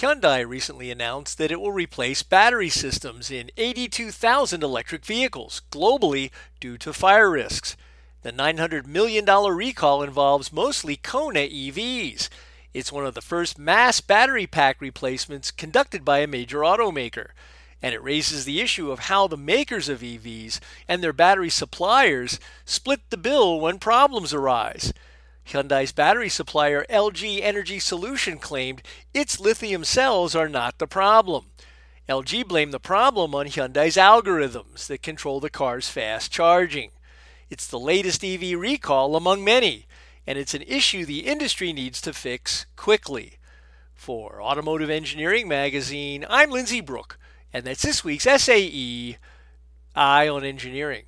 Hyundai recently announced that it will replace battery systems in 82,000 electric vehicles globally due to fire risks. The $900 million recall involves mostly Kona EVs. It's one of the first mass battery pack replacements conducted by a major automaker, and it raises the issue of how the makers of EVs and their battery suppliers split the bill when problems arise. Hyundai's battery supplier LG Energy Solution claimed its lithium cells are not the problem. LG blamed the problem on Hyundai's algorithms that control the car's fast charging. It's the latest EV recall among many, and it's an issue the industry needs to fix quickly. For Automotive Engineering Magazine, I'm Lindsay Brooke, and that's this week's SAE Eye on Engineering.